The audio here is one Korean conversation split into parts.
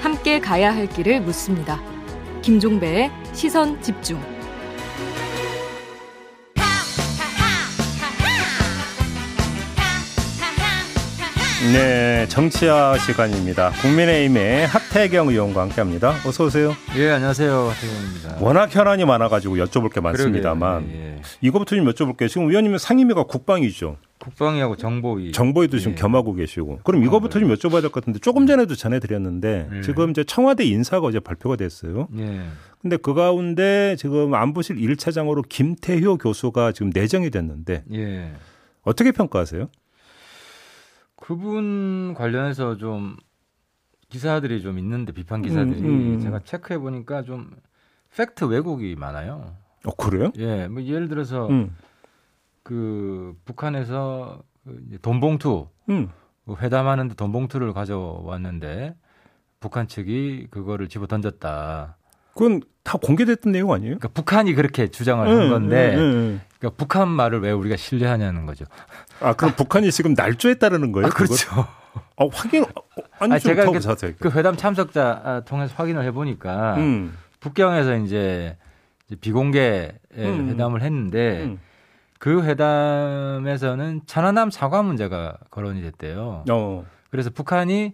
함께 가야 할 길을 묻습니다. 김종배의 시선 집중. 네, 정치화 시간입니다. 국민의힘의 하태경 의원과 함께합니다. 어서 오세요. 예, 안녕하세요, 하태경입니다. 워낙 현안이 많아가지고 여쭤볼 게 많습니다만 예, 예. 이거부터 좀 여쭤볼게요. 지금 의원님은 상임위가 국방이죠. 국방위하고 정보위. 정보위도 지금 예. 겸하고 계시고. 그럼 이거부터 좀 여쭤봐야 될 것 같은데 조금 전에도 전해드렸는데 예. 지금 이제 청와대 인사가 어제 발표가 됐어요. 예. 근데 그 가운데 지금 안보실 1차장으로 김태효 교수가 지금 내정이 됐는데 예. 어떻게 평가하세요? 그분 관련해서 좀 기사들이 좀 있는데 비판 기사들이 음, 음. 제가 체크해 보니까 좀 팩트 왜곡이 많아요. 어 그래요? 예, 뭐 예를 들어서 음. 그 북한에서 그 돈봉투 음. 그 회담하는데 돈봉투를 가져왔는데 북한 측이 그거를 집어 던졌다. 그건 다 공개됐던 내용 아니에요? 그러니까 북한이 그렇게 주장을 한 건데 그러니까 북한 말을 왜 우리가 신뢰하냐는 거죠. 아 그럼 북한이 지금 날조에 따르는 거예요? 아, 그렇죠. 아, 확인 어, 아니 아, 제가 그, 그, 회담 참석자 아, 통해서 확인을 해보니까 음. 북경에서 이제 비공개 음. 회담을 했는데 음. 그 회담에서는 천안함 사과 문제가 거론이 됐대요. 어. 그래서 북한이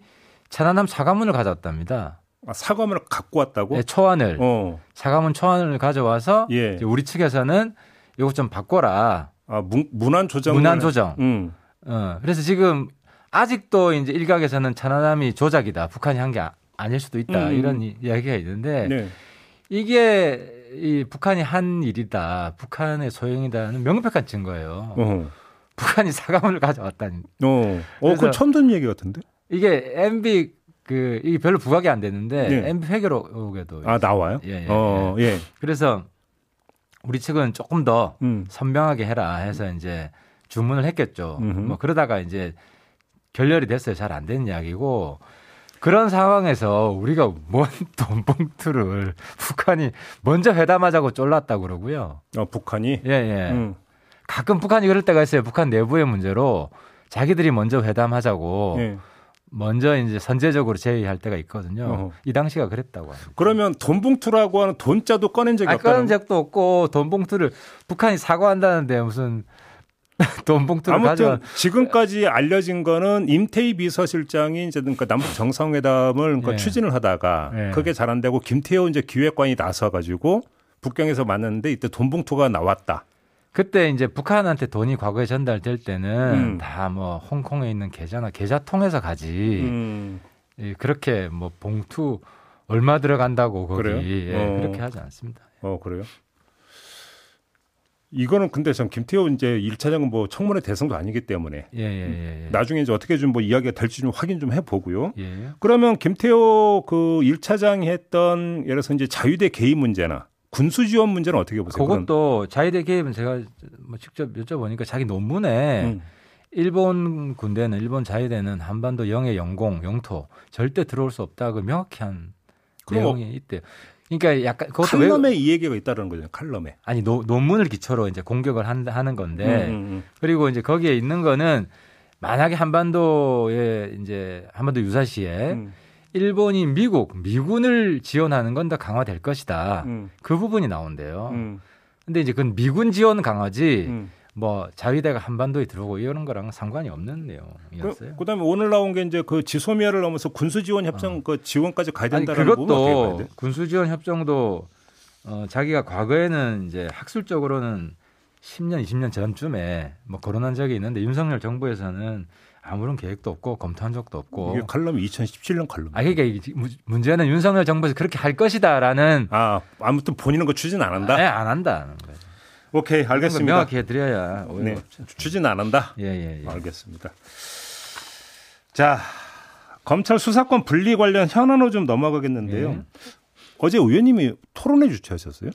천안함 사과문을 가져왔답니다. 아, 사과문을 갖고 왔다고? 네, 초안을. 어. 사과문 초안을 가져와서 예. 우리 측에서는 이것 좀 바꿔라. 아, 문, 문안 조정. 문안 조정. 음. 어, 그래서 지금 아직도 이제 일각에서는 천안함이 조작이다. 북한이 한 게 아, 닐 수도 있다. 음. 이런 이야기가 있는데 네. 이게 이 북한이 한 일이다. 북한의 소행이다는 명백한 증거예요. 어. 북한이 사과문을 가져왔다니. 어, 어, 그 처음 듣는 얘기 같은데? 이게 MB 그 이게 별로 부각이 안 됐는데 네. MB 회계록에도 아 나와요? 예, 예, 어, 예. 그래서 우리 측은 조금 더 음. 선명하게 해라 해서 이제 주문을 했겠죠. 음흠. 뭐 그러다가 이제 결렬이 됐어요. 잘 안 된 이야기고 그런 상황에서 우리가 뭔 돈봉투를 북한이 먼저 회담하자고 쫄랐다고 그러고요. 어, 북한이? 예, 예. 음. 가끔 북한이 그럴 때가 있어요. 북한 내부의 문제로 자기들이 먼저 회담하자고 예. 먼저 이제 선제적으로 제의할 때가 있거든요. 어허. 이 당시가 그랬다고 합니다. 그러면 돈봉투라고 하는 돈자도 꺼낸 적이 없다. 꺼낸 적도 없고 돈봉투를 북한이 사과한다는데 무슨 돈 봉투를 아무튼 가져와. 지금까지 알려진 거는 임태희 비서실장이 이제 그러니까 남북 정상회담을 그러니까 예. 추진을 하다가 예. 그게 잘 안 되고 김태호 이제 기획관이 나서 가지고 북경에서 만났는데 이때 돈 봉투가 나왔다. 그때 이제 북한한테 돈이 과거에 전달될 때는 음. 다뭐 홍콩에 있는 계좌나 계좌 통해서 가지. 음. 예, 그렇게 뭐 봉투 얼마 들어간다고 거기 예, 어. 그렇게 하지 않습니다. 어 그래요? 이거는 근데 전 김태호 이제 1차장은 뭐 청문회 대상도 아니기 때문에 예, 예, 예, 예. 나중에 이제 어떻게 좀 뭐 이야기가 될지 좀 확인 좀 해보고요. 예. 그러면 김태호 그 1차장이 했던 예를 들어서 이제 자유대 개입 문제나 군수 지원 문제는 어떻게 보세요? 그것도? 자유대 개입은 제가 뭐 직접 여쭤보니까 자기 논문에 음. 일본 군대는 일본 자유대는 한반도 영해 영공 영토 절대 들어올 수 없다고 명확히 한 내용이 있대요. 그러니까 약간 그것도 칼럼에 왜... 이 얘기가 있다는 거죠. 칼럼에. 아니 노, 논문을 기초로 이제 공격을 한, 하는 건데 음, 음, 음. 그리고 이제 거기에 있는 거는 만약에 한반도에 이제 한반도 유사시에 음. 일본이 미국 미군을 지원하는 건 더 강화될 것이다. 음. 그 부분이 나온대요. 음. 근데 이제 그건 미군 지원 강화지 뭐 자위대가 한반도에 들어오고 이런 거랑 상관이 없는 내용이었어요. 그, 다음에 오늘 나온 게 이제 그 지소미아를 넘어서 군수 지원 협정 어. 그 지원까지 가야 된다는 그것도 군수 지원 협정도 어, 자기가 과거에는 이제 학술적으로는 10년, 20년 전쯤에 뭐 거론한 적이 있는데 윤석열 정부에서는 아무런 계획도 없고 검토한 적도 없고 이게 칼럼이 2017년 칼럼. 아 그러니까 문제는 윤석열 정부에서 그렇게 할 것이다라는 아 아무튼 본인은 그 추진 안 한다. 네, 안 한다는 거예요. 오케이 알겠습니다. 명확히 해드려야 네, 추진 안 한다. 예, 예, 예. 알겠습니다. 자 검찰 수사권 분리 관련 현안으로 좀 넘어가겠는데요. 예. 어제 의원님이 토론회 주최하셨어요?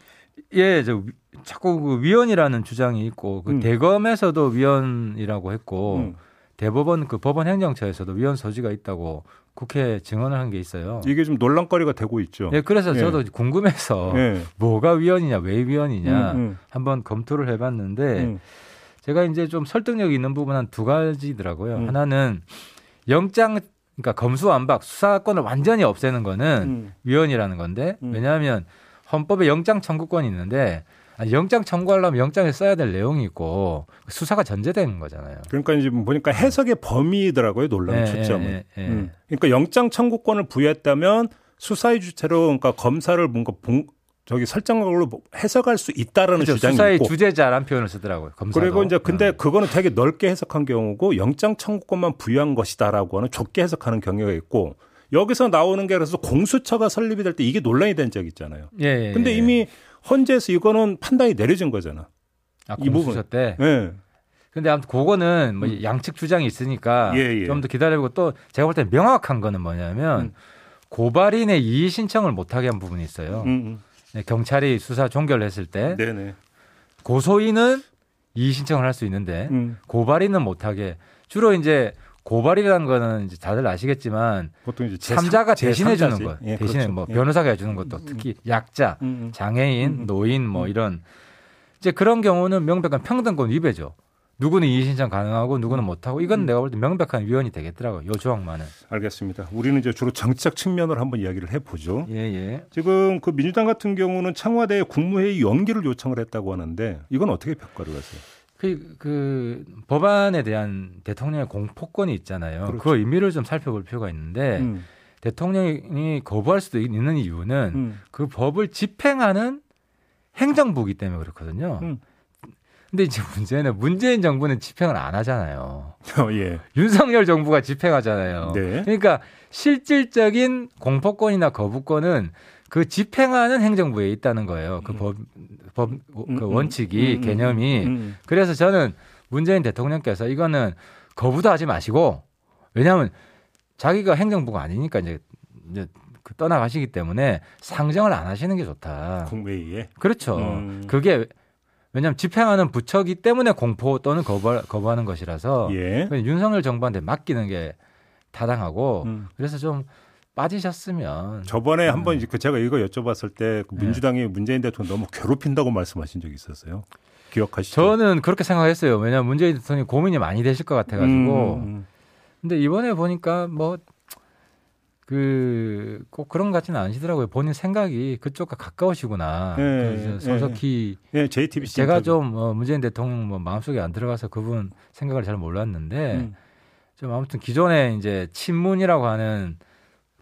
예, 저 자꾸 그 위원이라는 주장이 있고 그 음. 대검에서도 위원이라고 했고 음. 대법원 그 법원 행정처에서도 위원 소지가 있다고 국회 증언을 한 게 있어요. 이게 좀 논란거리가 되고 있죠. 예, 그래서 예. 저도 궁금해서 예. 뭐가 위헌이냐, 왜 위헌이냐 음, 음. 한번 검토를 해봤는데 음. 제가 이제 좀 설득력 있는 부분은 두 가지더라고요. 음. 하나는 영장 그러니까 검수완박 수사권을 완전히 없애는 거는 음. 위헌이라는 건데 음. 왜냐하면 헌법에 영장 청구권이 있는데 영장 청구하려면 영장에 써야 될 내용이 있고 수사가 전제되는 거잖아요. 그러니까 이제 보니까 해석의 범위더라고요 논란 네, 초점은. 네, 네, 음. 그러니까 영장 청구권을 부여했다면 수사의 주체로 그러니까 검사를 뭔가 봉, 저기 설정으로 해석할 수 있다라는 그렇죠. 주장이 수사의 있고 주제자라는 표현을 쓰더라고요. 검사도. 그리고 이제 근데 어. 그거는 되게 넓게 해석한 경우고 영장 청구권만 부여한 것이다라고 하는 좁게 해석하는 경우가 있고 여기서 나오는 게 그래서 공수처가 설립이 될 때 이게 논란이 된적 있잖아요. 예, 예, 근데 예. 이미 헌재에서 이거는 판단이 내려진 거잖아. 아, 이 부분 때. 예. 근데 아무튼 그거는 뭐 음. 양측 주장이 있으니까 예, 예. 좀더 기다려보고 또 제가 볼 때 명확한 거는 뭐냐면 음. 고발인의 이의 신청을 못하게 한 부분이 있어요. 음, 음. 네, 경찰이 수사 종결을 했을 때 네네. 고소인은 이의 신청을 할 수 있는데 음. 고발인은 못하게 주로 이제 고발이라는 거는 이제 다들 아시겠지만 보통 이제 삼자가 대신해 주는 거 예, 대신에 그렇죠. 뭐 예. 변호사가 해주는 것도 음, 특히 약자, 음, 음. 장애인, 노인 뭐 이런 이제 그런 경우는 명백한 평등권 위배죠. 누구는 이의 신청 가능하고 누구는 못하고 이건 음. 내가 볼 때 명백한 위헌이 되겠더라고요. 요 조항만은. 알겠습니다. 우리는 이제 주로 정치적 측면으로 한번 이야기를 해보죠. 예, 예. 지금 그 민주당 같은 경우는 청와대 국무회의 연기를 요청을 했다고 하는데 이건 어떻게 평가를 하세요? 그, 그 법안에 대한 대통령의 공포권이 있잖아요. 그렇죠. 그 의미를 좀 살펴볼 필요가 있는데 음. 대통령이 거부할 수도 있는 이유는 음. 그 법을 집행하는 행정부기 때문에 그렇거든요. 음. 근데 이제 문제는 문재인 정부는 집행을 안 하잖아요. 어, 예. 윤석열 정부가 집행하잖아요. 네. 그러니까 실질적인 공포권이나 거부권은 그 집행하는 행정부에 있다는 거예요. 그 법, 법, 그 음, 음. 원칙이, 음, 개념이. 그래서 저는 문재인 대통령께서 이거는 거부도 하지 마시고, 왜냐하면 자기가 행정부가 아니니까 이제, 이제 그 떠나가시기 때문에 상정을 안 하시는 게 좋다. 국회의에? 그렇죠. 음. 그게 왜냐하면 집행하는 부처기 때문에 공포 또는 거부, 거부하는 것이라서 예. 윤석열 정부한테 맡기는 게 타당하고 음. 그래서 좀 빠지셨으면 저번에 음. 한번 그 제가 이거 여쭤봤을 때그 민주당이 네. 문재인 대통령 너무 괴롭힌다고 말씀하신 적이 있었어요. 기억하시죠? 저는 그렇게 생각했어요. 왜냐하면 문재인 대통령이 고민이 많이 되실 것 같아가지고. 음. 음. 근데 이번에 보니까 뭐 그 꼭 그런 것 같지는 않으시더라고요. 본인 생각이 그쪽과 가까우시구나. 네, 서석희 네, 네, JTBC 제가. 좀 어, 문재인 대통령 뭐 마음속에 안 들어가서 그분 생각을 잘 몰랐는데 음. 좀 아무튼 기존에 이제 친문이라고 하는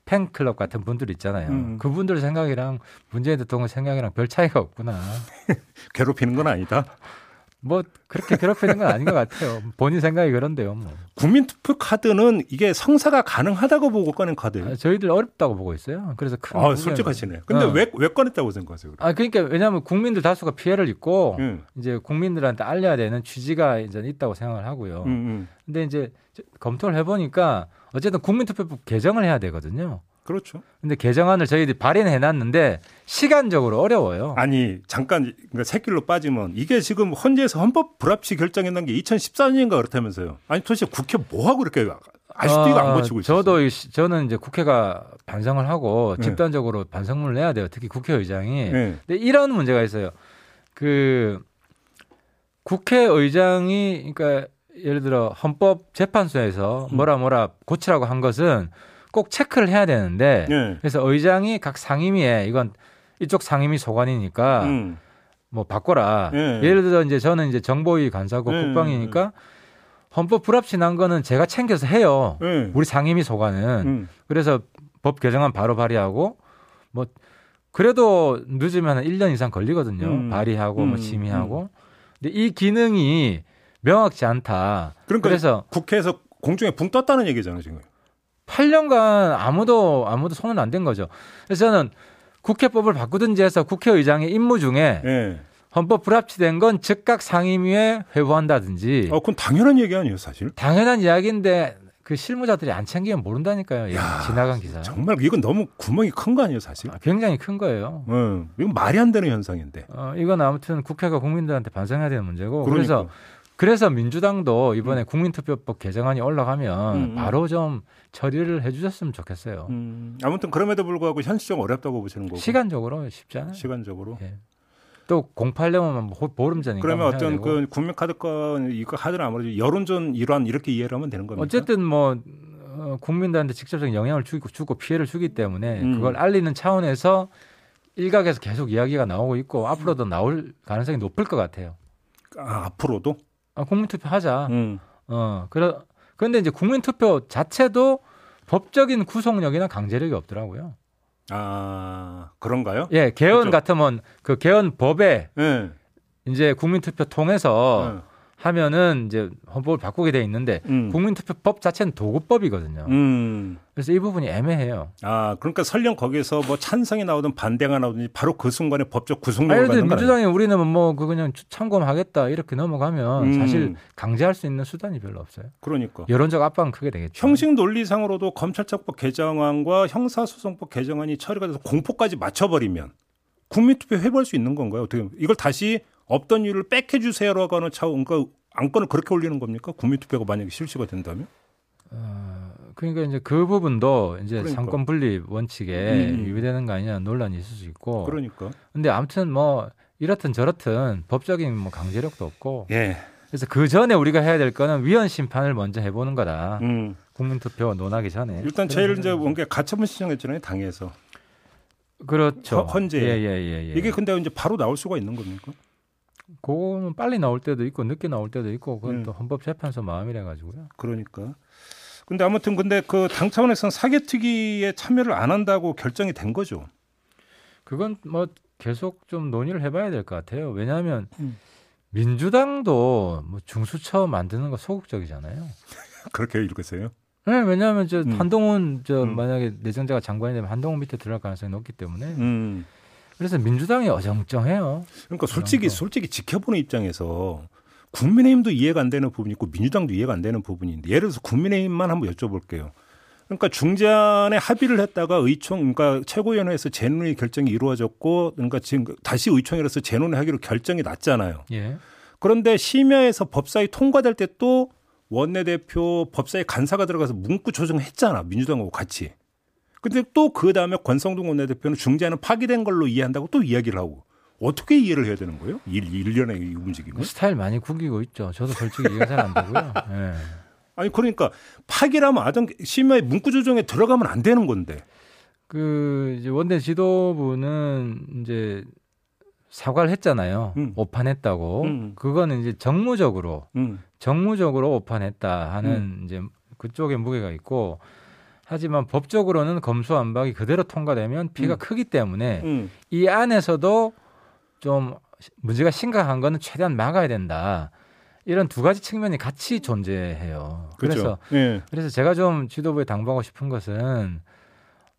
팬클럽 같은 분들 있잖아요. 음. 그분들 생각이랑 문재인 대통령 생각이랑 별 차이가 없구나. 괴롭히는 건 아니다. 뭐 그렇게 괴롭히는 건 아닌 것 같아요. 본인 생각이 그런데요. 뭐. 국민투표 카드는 이게 성사가 가능하다고 보고 꺼낸 카드예요. 아, 저희들 어렵다고 보고 있어요. 그래서 큰 아, 솔직하시네. 근데 왜왜 어. 왜 꺼냈다고 생각하세요? 그럼? 아 그러니까 왜냐하면 국민들 다수가 피해를 입고 음. 이제 국민들한테 알려야 되는 취지가 이제 있다고 생각을 하고요. 음, 음. 근데 이제 검토를 해보니까 어쨌든 국민투표법 개정을 해야 되거든요. 그렇죠. 근데 개정안을 저희들이 발의해 놨는데 시간적으로 어려워요. 아니 잠깐 그러니까 새길로 빠지면 이게 지금 헌재에서 헌법 불합치 결정했는 게 2014년인가 그렇다면서요. 아니 도대체 국회 뭐 하고 이렇게 아직도 아, 이거 안 고치고 있어요. 저도 저는 이제 국회가 반성을 하고 네. 집단적으로 반성문을 내야 돼요. 특히 국회의장이. 네. 근데 이런 문제가 있어요. 그 국회의장이 그러니까 예를 들어 헌법재판소에서 뭐라 뭐라 고치라고 한 것은 꼭 체크를 해야 되는데 네. 그래서 의장이 각 상임위에 이건 이쪽 상임위 소관이니까 음. 뭐 바꿔라. 네. 예를 들어 이제 저는 이제 정보위 간사고 네. 국방이니까 헌법 불합치 난 거는 제가 챙겨서 해요. 네. 우리 상임위 소관은. 음. 그래서 법 개정안 바로 발의하고 뭐 그래도 늦으면 1년 이상 걸리거든요. 음. 발의하고 뭐 음. 심의하고. 음. 근데 이 기능이 명확치 않다. 그러니까 그래서 국회에서 공중에 붕 떴다는 얘기잖아요, 지금. 8년간 아무도 아무도 손은 안 댄 거죠. 그래서 저는 국회법을 바꾸든지 해서 국회의장의 임무 중에 네. 헌법 불합치된 건 즉각 상임위에 회부한다든지. 어, 그건 당연한 얘기 아니에요, 사실? 당연한 이야기인데 그 실무자들이 안 챙기면 모른다니까요. 야, 지나간 기사. 정말 이건 너무 구멍이 큰 거 아니에요, 사실? 아, 굉장히 큰 거예요. 음, 이건 말이 안 되는 현상인데. 어, 이건 아무튼 국회가 국민들한테 반성해야 되는 문제고. 그러니까. 그래서 그래서 민주당도 이번에 음. 국민투표법 개정안이 올라가면 음, 음. 바로 좀 처리를 해주셨으면 좋겠어요. 음. 아무튼 그럼에도 불구하고 현실적 어렵다고 보시는 거고. 시간적으로 쉽지 않아요. 시간적으로. 예. 또 공파려면 보름전인가 그러면 어떤 그 국민카드권 이거 하든 아무래도 여론전 일환 이렇게 이해를 하면 되는 겁니까? 어쨌든 뭐 어, 국민들한테 직접적인 영향을 주고, 주고 피해를 주기 때문에 음. 그걸 알리는 차원에서 일각에서 계속 이야기가 나오고 있고 앞으로도 나올 가능성이 높을 것 같아요. 아, 앞으로도? 아, 국민투표 하자. 음. 어, 그러, 그런데 이제 국민투표 자체도 법적인 구속력이나 강제력이 없더라고요. 아, 그런가요? 예, 개헌 그렇죠. 같으면 그 개헌 법에 네. 이제 국민투표 통해서 네. 하면은 이제 헌법을 바꾸게 돼 있는데 음. 국민투표법 자체는 도구법이거든요. 음. 그래서 이 부분이 애매해요. 아 그러니까 설령 거기서 뭐 찬성이 나오든 반대가 나오든지 바로 그 순간에 법적 구속력을 받는 민주당이 우리는 뭐 그 그냥 참고하겠다 이렇게 넘어가면 음. 사실 강제할 수 있는 수단이 별로 없어요. 그러니까 여론적 압박은 크게 되겠죠. 형식 논리상으로도 검찰청법 개정안과 형사소송법 개정안이 처리가 돼서 공포까지 맞춰버리면 국민투표 해볼 수 있는 건가요? 어떻게 이걸 다시 없던 일을 back해 주세요라고 하는 차 그러니까 안건을 그렇게 올리는 겁니까? 국민투표가 만약에 실시가 된다면? 어, 그러니까 이제 그 부분도 이제 그러니까. 삼권 분립 원칙에 음, 음. 위배되는 거 아니냐 논란이 있을 수 있고. 그러니까. 근데 아무튼 뭐 이렇든 저렇든 법적인 뭐 강제력도 없고. 예. 그래서 그 전에 우리가 해야 될 거는 위헌 심판을 먼저 해보는 거다. 음. 국민투표 논하기 전에. 일단 제일 이제 원게 가처분 신청했잖아요 당에서. 그렇죠. 헌재. 예, 예, 예, 예. 이게 근데 이제 바로 나올 수가 있는 겁니까? 그거는 빨리 나올 때도 있고 늦게 나올 때도 있고 그건 음. 또 헌법재판소 마음이라 가지고요. 그러니까. 근데 아무튼 근데 그 당 차원에서는 사개특위에 참여를 안 한다고 결정이 된 거죠. 그건 뭐 계속 좀 논의를 해봐야 될 것 같아요. 왜냐하면 음. 민주당도 뭐 중수처 만드는 거 소극적이잖아요. 그렇게 읽으세요? 네, 왜냐하면 저 음. 한동훈 저 음. 만약에 내정자가 장관이 되면 한동훈 밑에 들어갈 가능성이 높기 때문에 음. 그래서 민주당이 어정쩡해요. 그러니까 솔직히 솔직히 지켜보는 입장에서 국민의힘도 이해가 안 되는 부분이 있고 민주당도 이해가 안 되는 부분인데 예를 들어서 국민의힘만 한번 여쭤볼게요. 그러니까 중재안에 합의를 했다가 의총 그러니까 최고위원회에서 재논의 결정이 이루어졌고 그러니까 지금 다시 의총에서 재논의하기로 결정이 났잖아요. 예. 그런데 심야에서 법사위 통과될 때 또 원내대표 법사위 간사가 들어가서 문구 조정했잖아 민주당하고 같이. 근데 또 그 다음에 권성동 원내대표는 중재안은 파기된 걸로 이해한다고 또 이야기를 하고 어떻게 이해를 해야 되는 거예요? 일, 일련의 움직임을? 스타일 많이 구기고 있죠. 저도 솔직히 이해가 잘안 되고요. 네. 아니 그러니까 파기라면 아정 심야의 문구 조정에 들어가면 안 되는 건데. 그 이제 원내 지도부는 이제 사과를 했잖아요. 음. 오판했다고. 음. 그거는 이제 정무적으로 음. 정무적으로 오판했다 하는 음. 이제 그쪽에 무게가 있고 하지만 법적으로는 검수안박이 그대로 통과되면 피해가 음. 크기 때문에 음. 이 안에서도 좀 문제가 심각한 거는 최대한 막아야 된다. 이런 두 가지 측면이 같이 존재해요. 그렇죠. 그래서 예. 그래서 제가 좀 지도부에 당부하고 싶은 것은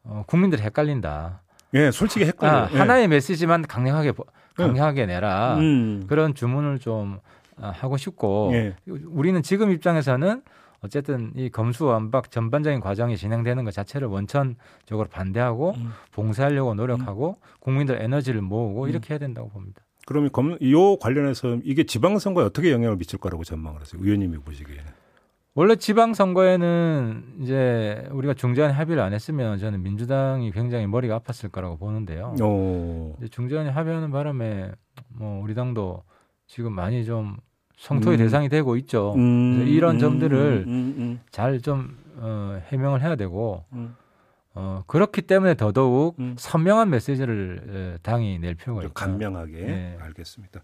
어, 국민들이 헷갈린다. 예, 솔직히 헷갈려. 아, 예. 하나의 메시지만 강력하게 강하게 내라. 음. 그런 주문을 좀 아, 하고 싶고 예. 우리는 지금 입장에서는 어쨌든 이 검수완박 전반적인 과정이 진행되는 것 자체를 원천적으로 반대하고 음. 봉사하려고 노력하고 음. 국민들 에너지를 모으고 음. 이렇게 해야 된다고 봅니다. 그러면 검, 이 관련해서 이게 지방선거에 어떻게 영향을 미칠 거라고 전망을 하세요? 의원님이 보시기에는. 원래 지방선거에는 이제 우리가 중재안 합의를 안 했으면 저는 민주당이 굉장히 머리가 아팠을 거라고 보는데요. 중재안이 합의하는 바람에 뭐 우리 당도 지금 많이 좀 성토의 음. 대상이 되고 있죠. 음. 이런 음. 점들을 음. 음. 잘좀 어, 해명을 해야 되고 어, 그렇기 때문에 더더욱 선명한 메시지를 당이 낼 필요가 있죠. 간명하게 네. 알겠습니다.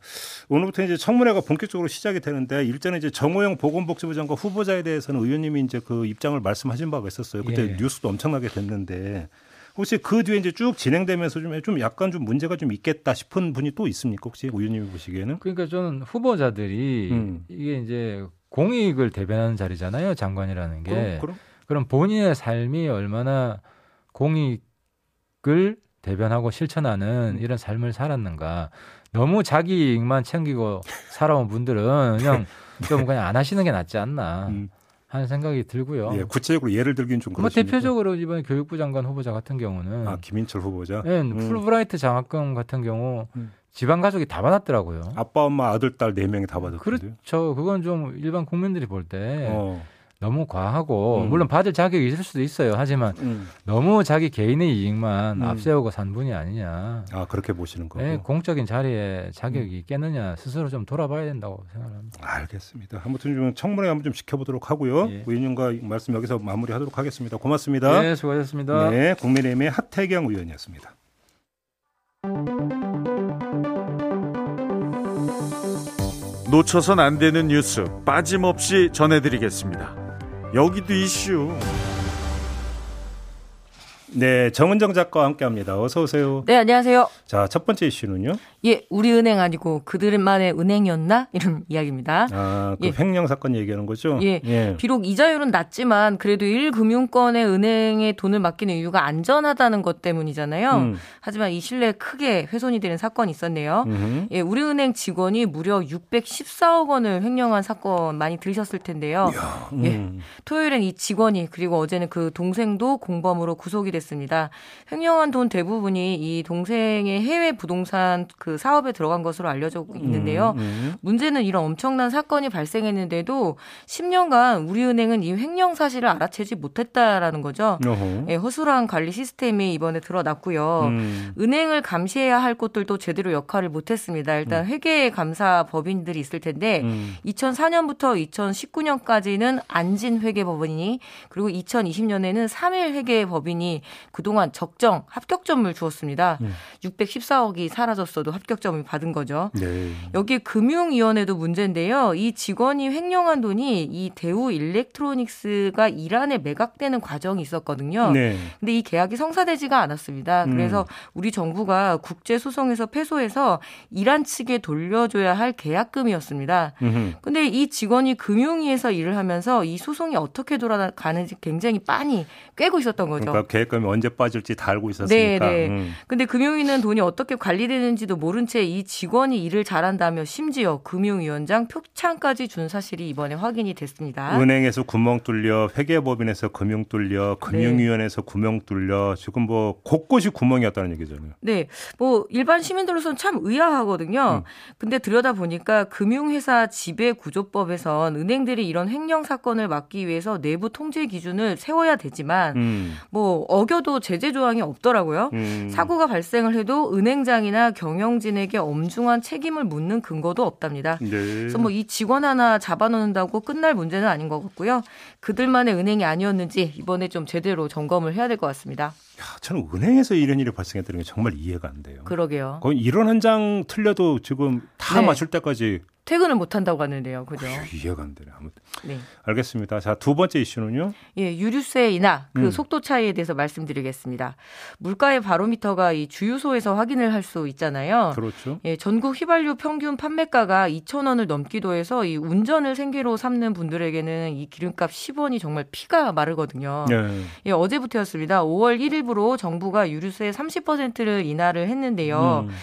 오늘부터 이제 청문회가 본격적으로 시작이 되는데 일전에 이제 정호영 보건복지부 장관 후보자에 대해서는 의원님이 이제 그 입장을 말씀하신 바가 있었어요. 그때 예. 뉴스도 엄청나게 됐는데 혹시 그 뒤에 이제 쭉 진행되면서 좀, 좀 약간 좀 문제가 좀 있겠다 싶은 분이 또 있습니까? 혹시 의원님이 보시기에는? 그러니까 저는 후보자들이 음. 이게 이제 공익을 대변하는 자리잖아요. 장관이라는 게. 그럼, 그럼? 그럼 본인의 삶이 얼마나 공익을 대변하고 실천하는 음. 이런 삶을 살았는가. 너무 자기 이익만 챙기고 살아온 분들은 그냥 좀 그냥 안 하시는 게 낫지 않나. 음. 하는 생각이 들고요. 예, 구체적으로 예를 들긴 좀 그렇습니까? 뭐 대표적으로 이번에 교육부 장관 후보자 같은 경우는 아 김인철 후보자. 네, 음. 풀브라이트 장학금 같은 경우 음. 집안 가족이 다 받았더라고요. 아빠, 엄마, 아들, 딸 네 명이 다 받았거든요. 그렇죠. 그건 좀 일반 국민들이 볼때 어. 너무 과하고 음. 물론 받을 자격이 있을 수도 있어요. 하지만 음. 너무 자기 개인의 이익만 음. 앞세우고 산 분이 아니냐. 아 그렇게 보시는 거고. 네, 공적인 자리에 자격이 있겠느냐 스스로 좀 돌아봐야 된다고 생각합니다. 알겠습니다. 아무튼 좀 청문회 한번 좀 지켜보도록 하고요. 예. 의원님과 말씀 여기서 마무리하도록 하겠습니다. 고맙습니다. 네, 수고하셨습니다. 네, 국민의힘의 하태경 의원이었습니다. 놓쳐선 안 되는 뉴스 빠짐없이 전해드리겠습니다. 여기도 이슈. 네, 정은정 작가와 함께합니다. 어서 오세요. 네, 안녕하세요. 자, 첫 번째 이슈는요. 예, 우리 은행 아니고 그들만의 은행이었나 이런 이야기입니다. 아, 그 예. 횡령 사건 얘기하는 거죠? 예. 예. 비록 이자율은 낮지만 그래도 1금융권의 은행에 돈을 맡기는 이유가 안전하다는 것 때문이잖아요. 음. 하지만 이 신뢰에 크게 훼손이 되는 사건이 있었네요. 음흠. 예, 우리은행 직원이 무려 614억 원을 횡령한 사건 많이 들으셨을 텐데요. 이야, 음. 예. 토요일엔 이 직원이 그리고 어제는 그 동생도 공범으로 구속이 됐습니다. 횡령한 돈 대부분이 이 동생의 해외 부동산 그그 사업에 들어간 것으로 알려져 있는데요. 음, 음. 문제는 이런 엄청난 사건이 발생했는데도 10년간 우리은행은 이 횡령 사실을 알아채지 못했다라는 거죠. 예, 허술한 관리 시스템이 이번에 드러났고요. 음. 은행을 감시해야 할 곳들도 제대로 역할을 못했습니다. 일단 음. 회계 감사 법인들이 있을 텐데 2004년부터 음. 2019년까지는 안진 회계 법인이 그리고 2020년에는 3일 회계 법인이 그동안 적정 합격점을 주었습니다. 614억이 사라졌어도 합 격점을 받은 거죠. 네. 여기 금융위원회도 문제인데요. 이 직원이 횡령한 돈이 이 대우 일렉트로닉스가 이란에 매각되는 과정이 있었거든요. 네. 근데 이 계약이 성사되지가 않았습니다. 음. 그래서 우리 정부가 국제 소송에서 패소해서 이란 측에 돌려줘야 할 계약금이었습니다. 음흠. 근데 이 직원이 금융위에서 일을 하면서 이 소송이 어떻게 돌아가는지 굉장히 빤히 꿰고 있었던 거죠. 그러니까 계약금이 언제 빠질지 다 알고 있었으니까. 네, 네. 음. 근데 금융위는 돈이 어떻게 관리되는지도 모른 채 이 직원이 일을 잘한다며 심지어 금융위원장 표창까지 준 사실이 이번에 확인이 됐습니다. 은행에서 구멍 뚫려, 회계법인에서 금융 뚫려, 금융위원회에서 네. 구멍 뚫려 지금 뭐 곳곳이 구멍이었다는 얘기잖아요. 네, 뭐 일반 시민들로서는 참 의아하거든요. 음. 근데 들여다 보니까 금융회사 지배구조법에선 은행들이 이런 횡령 사건을 막기 위해서 내부 통제 기준을 세워야 되지만 음. 뭐 어겨도 제재 조항이 없더라고요. 음. 사고가 발생을 해도 은행장이나 경영 진에게 엄중한 책임을 묻는 근거도 없답니다. 네. 그래서 뭐 이 직원 하나 잡아놓는다고 끝날 문제는 아닌 것 같고요. 그들만의 은행이 아니었는지 이번에 좀 제대로 점검을 해야 될 것 같습니다. 야, 저는 은행에서 이런 일이 발생했다는 게 정말 이해가 안 돼요. 그러게요. 거의 이런 한 장 틀려도 지금 다 네. 맞출 때까지 퇴근을 못 한다고 하는데요. 그죠? 이해가 안 되네. 아무튼. 네. 알겠습니다. 자, 두 번째 이슈는요? 예, 유류세 인하 그 음. 속도 차이에 대해서 말씀드리겠습니다. 물가의 바로미터가 이 주유소에서 확인을 할 수 있잖아요. 그렇죠. 예, 전국 휘발유 평균 판매가가 2,000원을 넘기도 해서 이 운전을 생계로 삼는 분들에게는 이 기름값 10원이 정말 피가 마르거든요. 네. 예, 어제부터였습니다. 5월 1일부로 정부가 유류세 30%를 인하를 했는데요. 음.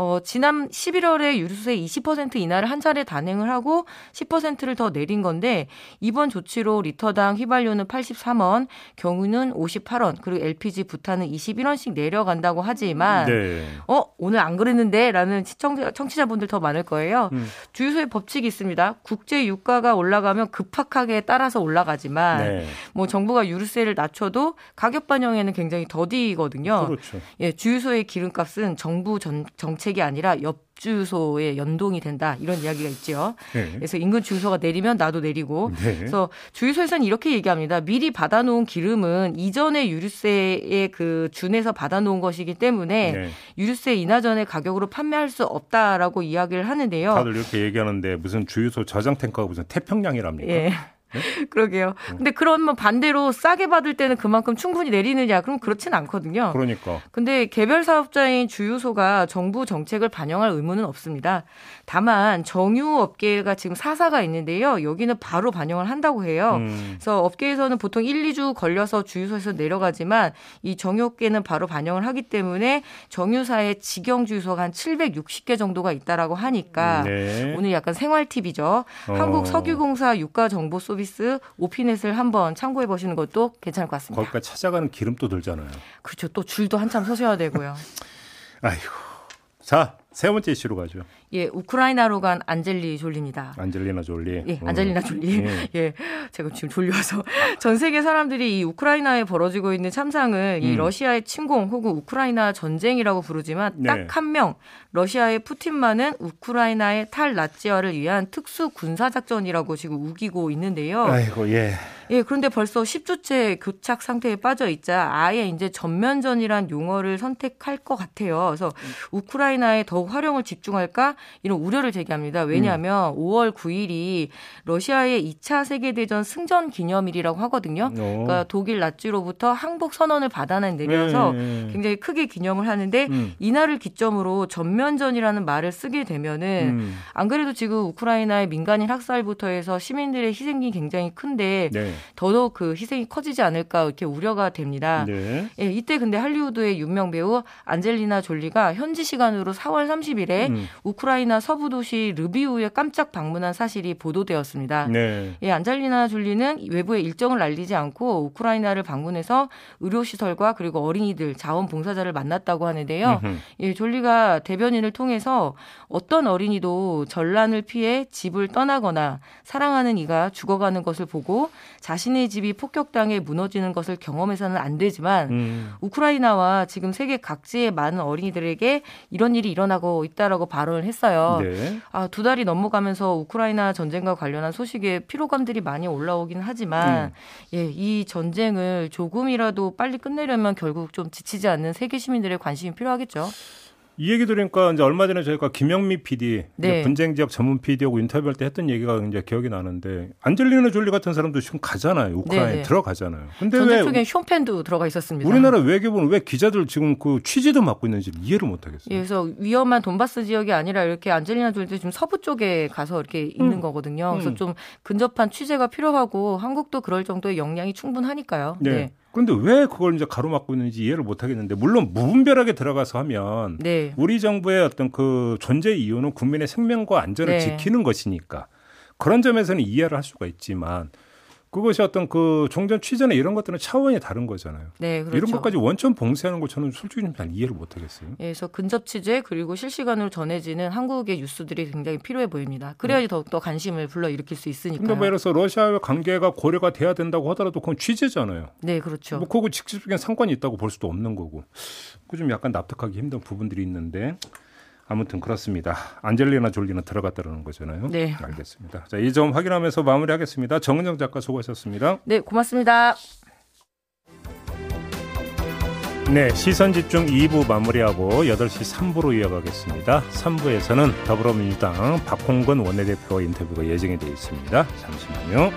어, 지난 11월에 유류세 20% 인하를 한 차례 단행을 하고 10%를 더 내린 건데 이번 조치로 리터당 휘발유는 83원, 경유는 58원, 그리고 LPG 부탄은 21원씩 내려간다고 하지만 네. 어, 오늘 안 그랬는데라는 시청자 청취자분들 더 많을 거예요. 음. 주유소에 법칙이 있습니다. 국제 유가가 올라가면 급박하게 따라서 올라가지만 네. 뭐 정부가 유류세를 낮춰도 가격 반영에는 굉장히 더디거든요. 그렇죠. 예, 주유소의 기름값은 정부 전, 정책 정책이 아니라 옆 주소에 연동이 된다 이런 이야기가 있죠. 네. 그래서 인근 주유소가 내리면 나도 내리고. 네. 그래서 주유소에서는 이렇게 얘기합니다. 미리 받아놓은 기름은 이전에 유류세에 그 준해서 받아놓은 것이기 때문에 네. 유류세 인하 전에 가격으로 판매할 수 없다라고 이야기를 하는데요. 다들 이렇게 얘기하는데 무슨 주유소 저장 탱커가 무슨 태평양이랍니까? 예. 네? 그러게요. 네. 근데 그러면 반대로 싸게 받을 때는 그만큼 충분히 내리느냐? 그럼 그렇진 않거든요. 그러니까. 근데 개별 사업자인 주유소가 정부 정책을 반영할 의무는 없습니다. 다만 정유 업계가 지금 사사가 있는데요. 여기는 바로 반영을 한다고 해요. 음. 그래서 업계에서는 보통 1, 2주 걸려서 주유소에서 내려가지만 이 정유업계는 바로 반영을 하기 때문에 정유사의 직영 주유소가 한 760개 정도가 있다라고 하니까 네. 오늘 약간 생활 팁이죠. 어. 한국 석유공사 유가 정보 서비스 오피넷을 한번 참고해 보시는 것도 괜찮을 것 같습니다. 거기까지 찾아가는 기름도 들잖아요. 그렇죠. 또 줄도 한참 서셔야 되고요. 아이고. 자, 세 번째 이슈로 가죠. 예, 우크라이나로 간 안젤리 졸리입니다. 안젤리나 졸리. 예, 안젤리나 졸리. 예. 예. 제가 지금 졸려서 전 세계 사람들이 이 우크라이나에 벌어지고 있는 참상을 음. 이 러시아의 침공 혹은 우크라이나 전쟁이라고 부르지만 네. 딱한 명 러시아의 푸틴만은 우크라이나의 탈나치화를 위한 특수 군사 작전이라고 지금 우기고 있는데요. 아이고 예. 예, 그런데 벌써 10주째 교착 상태에 빠져 있자 아예 이제 전면전이란 용어를 선택할 것 같아요. 그래서 우크라이나에 더욱 활용을 집중할까 이런 우려를 제기합니다. 왜냐하면 음. 5월 9일이 러시아의 2차 세계대전 승전 기념일이라고 하거든요. 오. 어. 그러니까 독일 나치로부터 항복 선언을 받아내면서 네. 굉장히 크게 기념을 하는데 음. 이날을 기점으로 전면전이라는 말을 쓰게 되면은 음. 안 그래도 지금 우크라이나의 민간인 학살부터 해서 시민들의 희생이 굉장히 큰데 네. 더더욱 그 희생이 커지지 않을까 이렇게 우려가 됩니다. 네. 예, 이때 근데 할리우드의 유명 배우 안젤리나 졸리가 현지 시간으로 4월 30일에 음. 우크라 이나 서부 도시 르비우에 깜짝 방문한 사실이 보도되었습니다. 네. 예, 안젤리나 졸리는 외부에 일정을 알리지 않고 우크라이나를 방문해서 의료 시설과 그리고 어린이들 자원봉사자를 만났다고 하는데요. 예, 졸리가 대변인을 통해서 어떤 어린이도 전란을 피해 집을 떠나거나 사랑하는 이가 죽어가는 것을 보고 자신의 집이 폭격당해 무너지는 것을 경험해서는 안 되지만 음. 우크라이나와 지금 세계 각지의 많은 어린이들에게 이런 일이 일어나고 있다라고 발언을 했 어요. 네. 아, 두 달이 넘어가면서 우크라이나 전쟁과 관련한 소식에 피로감들이 많이 올라오긴 하지만 음. 예, 이 전쟁을 조금이라도 빨리 끝내려면 결국 좀 지치지 않는 세계 시민들의 관심이 필요하겠죠. 이 얘기 들으니까 이제 얼마 전에 저희가 김영미 PD 네. 분쟁 지역 전문 PD하고 인터뷰할 때 했던 얘기가 이제 기억이 나는데 안젤리나 졸리 같은 사람도 지금 가잖아요. 우크라이나에 네. 들어가잖아요. 근데 왜 쪽에 쇼펜도 들어가 있었습니다. 우리나라 외교부는 왜 기자들 지금 그 취재도 맡고 있는지 이해를 못 하겠어요. 예, 그래서 위험한 돈바스 지역이 아니라 이렇게 안젤리나 졸리도 지금 서부 쪽에 가서 이렇게 있는 음. 거거든요. 그래서 음. 좀 근접한 취재가 필요하고 한국도 그럴 정도의 역량이 충분하니까요. 네. 네. 그런데 왜 그걸 이제 가로막고 있는지 이해를 못 하겠는데 물론 무분별하게 들어가서 하면 네. 우리 정부의 어떤 그 존재 이유는 국민의 생명과 안전을 네. 지키는 것이니까 그런 점에서는 이해를 할 수가 있지만 그것이 어떤 그 종전 취재나 이런 것들은 차원이 다른 거잖아요. 네, 그렇죠. 이런 것까지 원천 봉쇄하는 거 저는 솔직히 좀 잘 이해를 못 하겠어요. 예, 그래서 근접 취재 그리고 실시간으로 전해지는 한국의 뉴스들이 굉장히 필요해 보입니다. 그래야지 네. 더욱더 관심을 불러일으킬 수 있으니까. 그러니까 예를 들어서 러시아와 관계가 고려가 돼야 된다고 하더라도 그건 취재잖아요. 네, 그렇죠. 뭐 그거 직접적인 상관이 있다고 볼 수도 없는 거고. 그 좀 약간 납득하기 힘든 부분들이 있는데 아무튼 그렇습니다. 안젤리나 졸리는 들어갔다는 거잖아요. 네. 알겠습니다. 자, 이 점 확인하면서 마무리하겠습니다. 정은정 작가 수고하셨습니다. 네, 고맙습니다. 네, 시선 집중 2부 마무리하고 8시 3부로 이어가겠습니다. 3부에서는 더불어민주당 박홍근 원내대표 인터뷰가 예정이 되어 있습니다. 잠시만요.